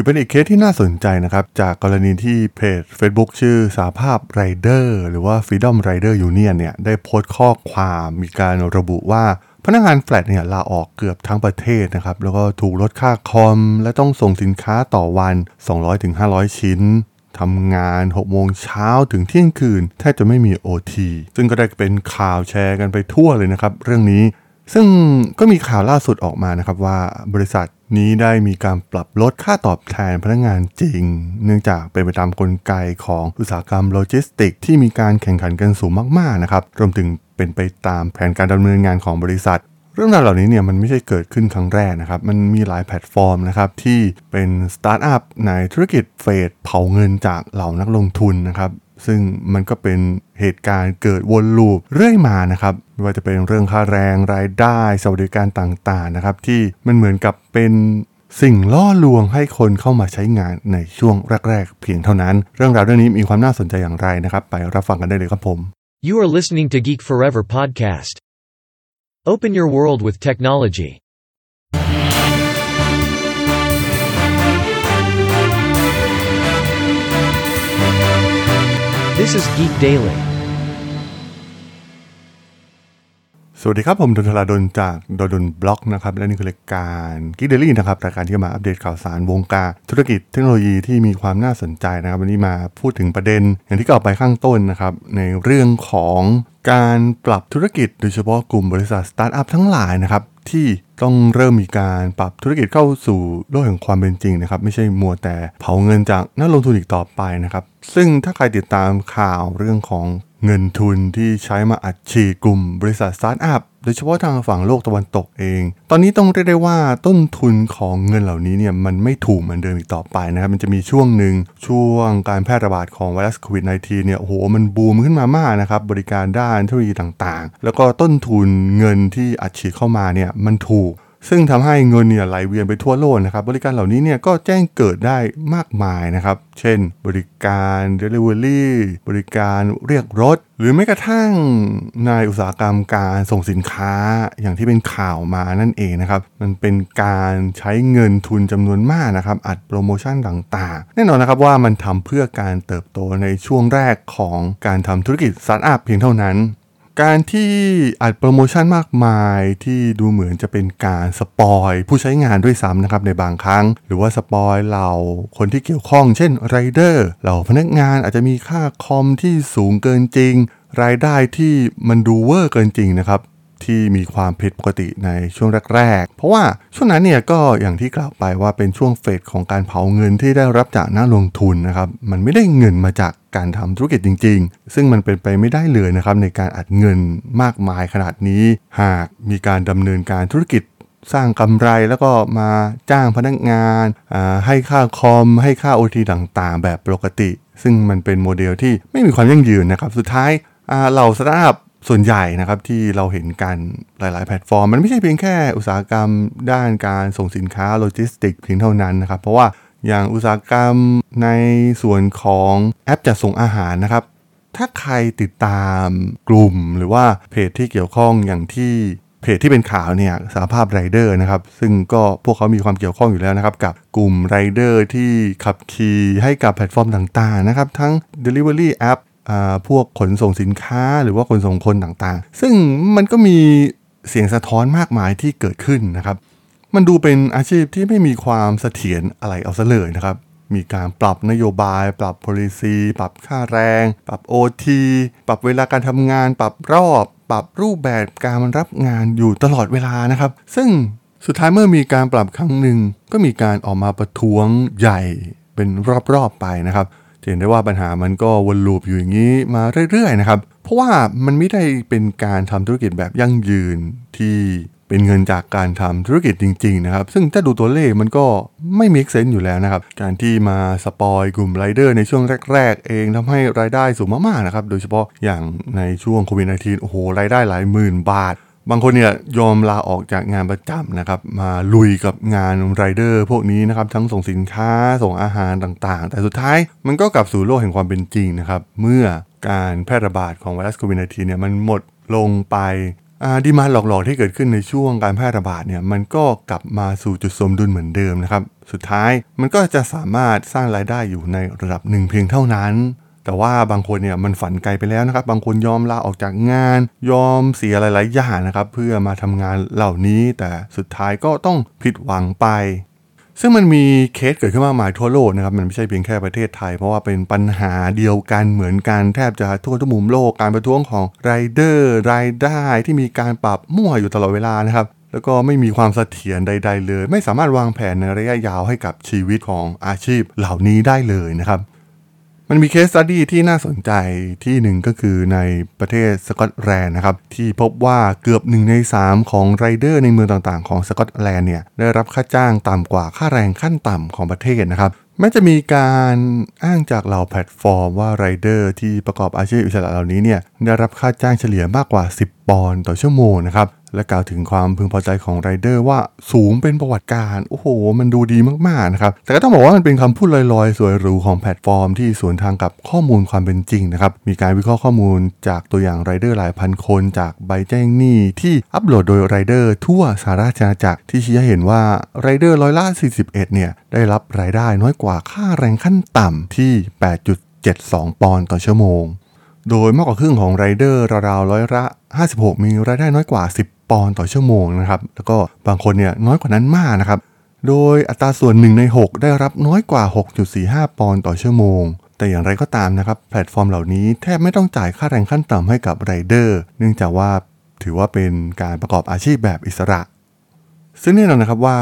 ถือเป็นอีกเคสที่น่าสนใจนะครับ จากกรณีที่เพจ Facebook ชื่อสหภาพไรเดอร์หรือว่า Freedom Rider Union เนี่ยได้โพสต์ข้อความมีการระบุว่าพนักงานแฟลตเนี่ยลาออกเกือบทั้งประเทศนะครับ แล้วก็ถูกลดค่าคอม และต้องส่งสินค้าต่อวัน 200-500 ชิ้นทำงาน6โมงเช้าถึงเที่ยงคืนแทบจะไม่มี OT ซึ่งก็ได้เป็นข่าวแชร์กันไปทั่วเลยนะครับ เรื่องนี้ ซึ่งก็มีข่าวล่าสุดออกมานะครับว่าบริษัทนี้ได้มีการปรับลดค่าตอบแทนพนักงานจริง เนื่องจากเป็นไปตามกลไกของอุตสาหกรรมโลจิสติก ที่มีการแข่งขันกันสูงมากๆนะครับรวมถึงเป็นไปตามแผนการดำเนินงานของบริษัท เรื่องราวเหล่านี้เนี่ยมันไม่ใช่เกิดขึ้นครั้งแรกนะครับ มันมีหลายแพลตฟอร์มนะครับที่เป็นสตาร์ทอัพในธุรกิจเฟสเผาเงินจากเหล่านักลงทุนนะครับ ซึ่งมันก็เป็นเหตุการณ์เกิดวนลูปเรื่อยมานะครับไม่ว่าจะเป็นเรื่องค่าแรงรายได้สวัสดิการต่างๆนะครับ ที่มันเหมือนกับเป็นสิ่งล่อลวงให้คนเข้ามาใช้งานในช่วงแรกๆ เพียงเท่านั้น เรื่องราวเรื่องนี้มีความน่าสนใจอย่างไรนะครับ ไปรับฟังกันได้เลยครับผม You are listening to Geek Forever podcast. Open your world with technology. This is Geek Daily. สวัสดีครับ ผม ด.ดล จาก ด.ดล็อกนะครับ และนี่คือรายการ Geek Daily นะครับ รายการที่มาอัปเดตข่าวสารวงการธุรกิจเทคโนโลยีที่มีความน่าสนใจนะครับ วันนี้มาพูดถึงประเด็น อย่างที่กล่าวไปข้างต้นนะครับ ในเรื่องของการปรับธุรกิจโดยเฉพาะกลุ่มบริษัทสตาร์ทอัพทั้งหลายนะครับ ที่ต้องเริ่มมีการปรับธุรกิจเข้าสู่โลกแห่งความเป็นจริงนะครับ ไม่ใช่มัวแต่เผาเงินจากนักลงทุนอีกต่อไปนะครับ ซึ่งถ้าใครติดตามข่าวเรื่องของ เงินทุนที่ใช้มาอัดฉีดกลุ่มบริษัทสตาร์ทอัพโดยเฉพาะทางฝั่งโลกตะวันตกเอง ตอนนี้ต้องเรียกได้ว่าต้นทุนของเงินเหล่านี้เนี่ยมันไม่ถูกเหมือนเดิมอีกต่อไปนะครับ มันจะมีช่วงหนึ่งช่วงการแพร่ระบาดของไวรัสโควิด -19 เนี่ยโอ้โหมันบูมขึ้นมามากนะครับ บริการด้านเทคโนโลยีต่างๆ แล้วก็ต้นทุนเงินที่อัดฉีดเข้ามาเนี่ยมันถูก ซึ่งทำให้เงินเนี่ยไหลเวียนไปทั่วโลกนะครับ บริการเหล่านี้เนี่ยก็แจ้งเกิดได้มากมายนะครับ เช่น บริการ Delivery บริการเรียกรถ หรือแม้กระทั่งในอุตสาหกรรมการส่งสินค้าอย่างที่เป็นข่าวมานั่นเองนะครับ มันเป็นการใช้เงินทุนจำนวนมากนะครับ อัดโปรโมชั่นต่างๆ แน่นอนนะครับว่ามันทำเพื่อการเติบโตในช่วงแรกของการทำธุรกิจสตาร์ทอัพเพียงเท่านั้น การที่อัดโปรโมชั่นมากมายที่ดูเหมือนจะเป็นการ spoil ผู้ใช้งานด้วยซ้ำนะครับในบางครั้ง หรือว่า spoil เหล่าคนที่เกี่ยวข้องเช่นไรเดอร์เหล่าพนักงานอาจจะมีค่าคอมที่สูงเกินจริง รายได้ที่มันดูเวอร์เกินจริงนะครับที่มีความผิดปกติในช่วงแรก ๆ เพราะว่าช่วงนั้นเนี่ยก็อย่างที่กล่าวไปว่าเป็นช่วงเฟสของการเผาเงินที่ได้รับจากนักลงทุนนะครับ มันไม่ได้เงินมาจาก การทำธุรกิจจริง ๆ ซึ่งมันเป็นไปไม่ได้เลยนะครับในการอัดเงินมากมายขนาดนี้ หากมีการดำเนินการธุรกิจสร้างกำไรแล้วก็มาจ้างพนักงาน ให้ค่าคอม ให้ค่า OT ต่างๆ แบบปกติ ซึ่งมันเป็นโมเดลที่ไม่มีความยั่งยืนนะครับ สุดท้ายเหล่าสตาร์ทอัพส่วนใหญ่นะครับที่เราเห็นกันหลาย ๆ แพลตฟอร์ม มันไม่ใช่เพียงแค่อุตสาหกรรมด้านการส่งสินค้าโลจิสติกเพียงเท่านั้นนะครับ เพราะว่า อย่างอุตสาหกรรมในส่วนของแอปจัดส่งอาหารนะครับ ถ้าใครติดตามกลุ่มหรือว่าเพจที่เกี่ยวข้องอย่างที่เพจที่เป็นข่าวเนี่ยสหภาพไรเดอร์นะครับ ซึ่งก็พวกเขามีความเกี่ยวข้องอยู่แล้วนะครับ กับกลุ่มไรเดอร์ที่ขับขี่ให้กับแพลตฟอร์มต่างๆนะครับ ทั้ง delivery app พวกขนส่งสินค้าหรือว่าขนส่งคนต่างๆ ซึ่งมันก็มีเสียงสะท้อนมากมายที่เกิดขึ้นนะครับ มันดูเป็นอาชีพที่ไม่มีความเสถียรอะไรเอาซะเลยนะครับ มีการปรับนโยบาย ปรับ policy ปรับค่าแรง ปรับ OT ปรับเวลาการทำงาน ปรับรอบ ปรับรูปแบบการรับงานอยู่ตลอดเวลานะครับ ซึ่งสุดท้ายเมื่อมีการปรับครั้งหนึ่ง ก็มีการออกมาประท้วงใหญ่เป็นรอบๆไปนะครับเห็นได้ว่าปัญหามันก็วนลูปอยู่อย่างนี้มาเรื่อยๆนะครับ เพราะว่ามันไม่ได้เป็นการทำธุรกิจแบบยั่งยืนที่ เป็นเงินจากการทำธุรกิจจริงๆนะครับ ซึ่งถ้าดูตัวเลขมันก็ไม่มีเซนต์อยู่แล้วนะครับ การที่มาสปอยกลุ่มไรเดอร์ในช่วงแรก ๆ เองทำให้รายได้สูงมากๆนะครับ โดยเฉพาะอย่างในช่วงโควิด -19 โอ้โห รายได้หลายหมื่นบาท บางคนเนี่ยยอมลาออกจากงานประจำนะครับ มาลุยกับงานไรเดอร์พวกนี้นะครับ ทั้งส่งสินค้าส่งอาหารต่างๆ แต่สุดท้ายมันก็กลับสู่โลกแห่งความเป็นจริงนะครับ เมื่อการแพร่ระบาดของไวรัสโควิด -19 เนี่ยมันหมดลงไป demand หลอกๆที่เกิดขึ้นในช่วงการแพร่ระบาดเนี่ยมันก็กลับมาสู่จุดสมดุลเหมือนเดิมนะครับ สุดท้ายมันก็จะสามารถสร้างรายได้อยู่ในระดับหนึ่งเพียงเท่านั้น แต่ว่าบางคนเนี่ยมันฝันไกลไปแล้วนะครับ บางคนยอมลาออกจากงาน ยอมเสียหลายๆอย่างนะครับ เพื่อมาทำงานเหล่านี้แต่สุดท้ายก็ต้องผิดหวังไป ซึ่งมันมีเคสเกิดขึ้นมากมายทั่วโลกนะครับ มันไม่ใช่เพียงแค่ประเทศไทย เพราะว่าเป็นปัญหาเดียวกันเหมือนกันแทบจะทั่วทุกมุมโลกการประท้วงของไรเดอร์รายได้ที่มีการปรับมั่วอยู่ตลอดเวลานะครับแล้วก็ไม่มีความเสถียรใด ๆ เลย ไม่สามารถวางแผนในระยะยาวให้กับชีวิตของอาชีพเหล่านี้ได้เลยนะครับ มันมี case study ที่น่าสนใจที่หนึ่งก็คือในประเทศสกอตแลนด์นะครับ ที่พบว่าเกือบหนึ่งใน 3 ของไรเดอร์ในเมืองต่างๆ ของสกอตแลนด์เนี่ยได้รับค่าจ้างต่ำกว่าค่าแรงขั้นต่ำของประเทศนะครับแม้จะมีการอ้างจากเหล่าแพลตฟอร์มว่าไรเดอร์ที่ประกอบอาชีพอิสระเหล่านี้เนี่ยได้รับค่าจ้างเฉลี่ยมากกว่า 10 ปอนด์ต่อชั่วโมงนะครับ และกล่าวถึงความพึงพอใจของไรเดอร์ว่าสูงเป็นประวัติการณ์โอ้โห มันดูดีมากๆนะครับ แต่ก็ต้องบอกว่ามันเป็นคำพูดลอยๆ สวยหรูของแพลตฟอร์มที่สวนทางกับข้อมูลความเป็นจริงนะครับ มีการวิเคราะห์ข้อมูลจากตัวอย่างไรเดอร์หลายพันคน จากใบแจ้งหนี้ที่อัปโหลดโดยไรเดอร์ทั่วสหราชอาณาจักรที่ชี้ให้เห็นว่าไรเดอร์ร้อยละ 41 เนี่ยได้รับรายได้น้อยกว่าค่าแรงขั้นต่ำที่ 8.72 ปอนด์ต่อชั่วโมง โดยมากกว่าครึ่งของไรเดอร์ราวๆร้อยละ 56 มีรายได้น้อยกว่า10 ปอนด์ต่อชั่วโมงนะครับ แล้วก็บางคนเนี่ยน้อยกว่านั้นมากนะครับ โดยอัตราส่วน 1 ใน 6 ได้รับน้อยกว่า 6.45 ปอนด์ต่อชั่วโมง แต่อย่างไรก็ตามนะครับ แพลตฟอร์มเหล่านี้แทบไม่ต้องจ่ายค่าแรงขั้นต่ำให้กับไรเดอร์ เนื่องจากว่าถือว่าเป็นการประกอบอาชีพแบบอิสระ ซึ่งแน่นอนนะครับว่า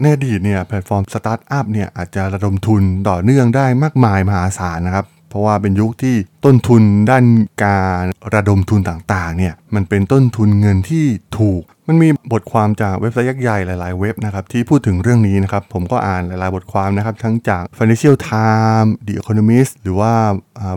ในอดีตเนี่ยแพลตฟอร์มสตาร์ทอัพเนี่ยอาจจะระดมทุนต่อเนื่องได้มากมายมหาศาลนะครับ เพราะว่าเป็นยุคที่ต้นทุนด้านการระดมทุนต่างๆเนี่ยมันเป็นต้นทุนเงินที่ถูก มันมีบทความจากเว็บไซต์ยักษ์ใหญ่หลาย ๆ เว็บนะครับที่พูดถึงเรื่องนี้นะครับ ผมก็อ่านหลาย ๆ บทความนะครับ ทั้งจาก Financial Times The Economist หรือว่า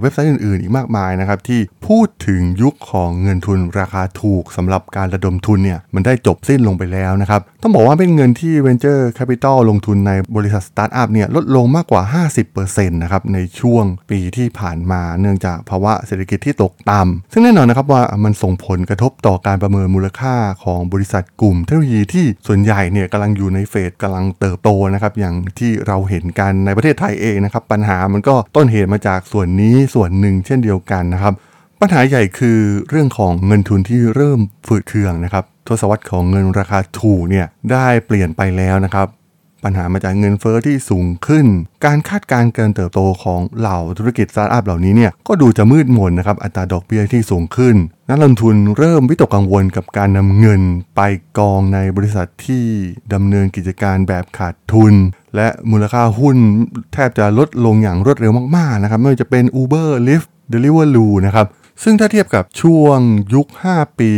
เว็บไซต์อื่น ๆ อีกมากมายนะครับ ที่พูดถึงยุคของเงินทุนราคาถูกสำหรับการระดมทุนเนี่ยมันได้จบสิ้นลงไปแล้วนะครับ ต้องบอกว่าเป็นเงินที่ Venture Capital ลงทุนในบริษัทสตาร์ทอัพเนี่ยลดลงมากกว่า 50%นะครับในช่วงปีที่ผ่านมาเนื่องจากภาวะเศรษฐกิจที่ตกต่ำซึ่งแน่นอนนะครับว่ามันส่งผลกระทบต่อการประเมินมูลค่าของบริษัทกลุ่มเทคโนโลยีที่ส่วนใหญ่เนี่ยกำลังอยู่ในเฟสกำลังเติบโตนะครับอย่างที่เราเห็นกันในประเทศไทยเองนะครับปัญหามันก็ต้นเหตุมาจากส่วนนี้ส่วนหนึ่งเช่นเดียวกันนะครับปัญหาใหญ่คือเรื่องของเงินทุนที่เริ่มฝืดเคืองนะครับทศวรรษของเงินราคาถูกเนี่ยได้เปลี่ยนไปแล้วนะครับ ปัญหามาจากเงินเฟ้อที่สูงขึ้น การคาดการณ์การเติบโตของเหล่าธุรกิจสตาร์ทอัพเหล่านี้เนี่ยก็ดูจะมืดมนนะครับอัตราดอกเบี้ยที่สูงขึ้น นักลงทุนเริ่มวิตกกังวลกับการนำเงินไปกองในบริษัทที่ดำเนินกิจการแบบขาดทุน และมูลค่าหุ้นแทบจะลดลงอย่างรวดเร็วมากๆนะครับไม่ว่าจะเป็น Uber Lyft Deliveroo นะครับซึ่งถ้าเทียบกับช่วงยุค 5 ปี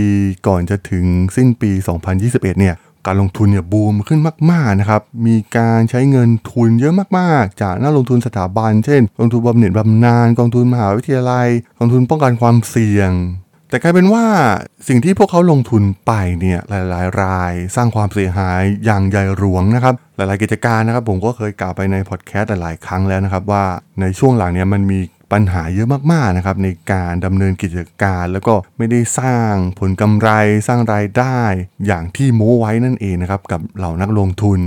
ก่อนจะถึงสิ้นปี 2021 เนี่ย การลงทุนเนี่ยบูมขึ้นมากๆนะครับ มีการใช้เงินทุนเยอะมากๆ จากนักลงทุนสถาบัน เช่นกองทุนบำเหน็จบำนาญกองทุนมหาวิทยาลัยกองทุนป้องกันความเสี่ยง แต่กลายเป็นว่าสิ่งที่พวกเขาลงทุนไปเนี่ยหลายๆ รายสร้างความเสียหายอย่างใหญ่หลวงนะครับหลายๆกิจการนะครับผมก็เคยกล่าวไปในพอดแคสต์หลายครั้งแล้วนะครับว่าในช่วงหลังเนี่ยมันมี ปัญหาเยอะมากๆนะครับในการดำเนินกิจการ แล้วก็ไม่ได้สร้างผลกำไรสร้างรายได้อย่างที่โม้ไว้นั่นเองนะครับกับเหล่านักลงทุน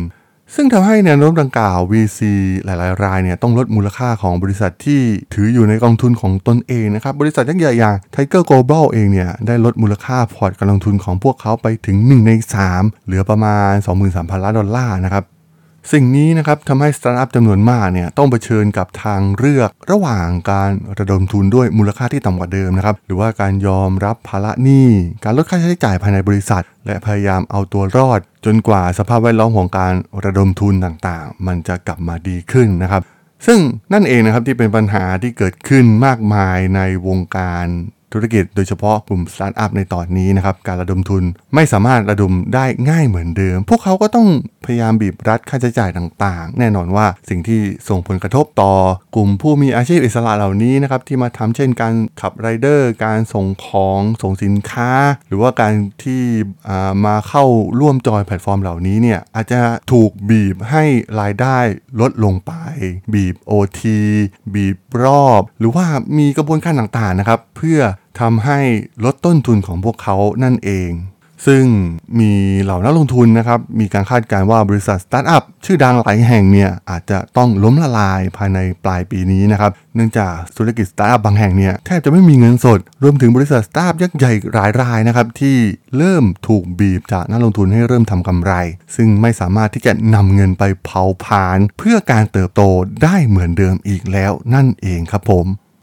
ซึ่งทำให้แนวโน้มดังกล่าว VC หลายๆ รายเนี่ยต้องลดมูลค่าของบริษัทที่ถืออยู่ในกองทุนของตนเองนะครับบริษัทยักษ์ใหญ่อย่าง Tiger Global เองเนี่ยได้ลดมูลค่าพอร์ตการลงทุนของพวกเขาไปถึง 1 ใน 3 เหลือประมาณ 23,000ล้านดอลลาร์นะครับ สิ่งนี้นะครับทำให้สตาร์ทอัพจำนวนมากเนี่ยต้องเผชิญกับทางเลือกระหว่างการระดมทุนด้วยมูลค่าที่ต่ำกว่าเดิมนะครับหรือว่าการยอมรับภาระหนี้ การลดค่าใช้จ่ายภายในบริษัท และพยายามเอาตัวรอด จนกว่าสภาพแวดล้อมของการระดมทุนต่างๆ มันจะกลับมาดีขึ้นนะครับ ซึ่งนั่นเองนะครับที่เป็นปัญหาที่เกิดขึ้นมากมายในวงการ ธุรกิจโดยเฉพาะกลุ่มสตาร์ทอัพในตอนนี้นะครับ การระดมทุนไม่สามารถระดมได้ง่ายเหมือนเดิม พวกเขาก็ต้องพยายามบีบรัดค่าใช้จ่ายต่างๆ แน่นอนว่าสิ่งที่ส่งผลกระทบต่อกลุ่มผู้มีอาชีพอิสระเหล่านี้นะครับที่มาทำเช่นการขับไรเดอร์ การส่งของส่งสินค้า หรือว่าการที่มาเข้าร่วมจอยแพลตฟอร์มเหล่านี้เนี่ยอาจจะถูกบีบให้รายได้ลดลงไป บีบ OT บีบรอบ หรือว่ามีกระบวนการต่างๆนะครับเพื่อ ทำให้ลดต้นทุนของพวกเขานั่นเอง ซึ่งมีเหล่านักลงทุนนะครับ มีการคาดการณ์ว่าบริษัทสตาร์ทอัพชื่อดังหลายแห่งเนี่ย อาจจะต้องล้มละลายภายในปลายปีนี้นะครับ เนื่องจากธุรกิจสตาร์ทอัพบางแห่งเนี่ยแทบจะไม่มีเงินสด รวมถึงบริษัทสตาร์ทอัพยักษ์ใหญ่หลายรายนะครับที่เริ่มถูกบีบจากนักลงทุนให้เริ่มทำกำไร ซึ่งไม่สามารถที่จะนำเงินไปเผาผลาญเพื่อการเติบโตได้เหมือนเดิมอีกแล้วนั่นเองครับผม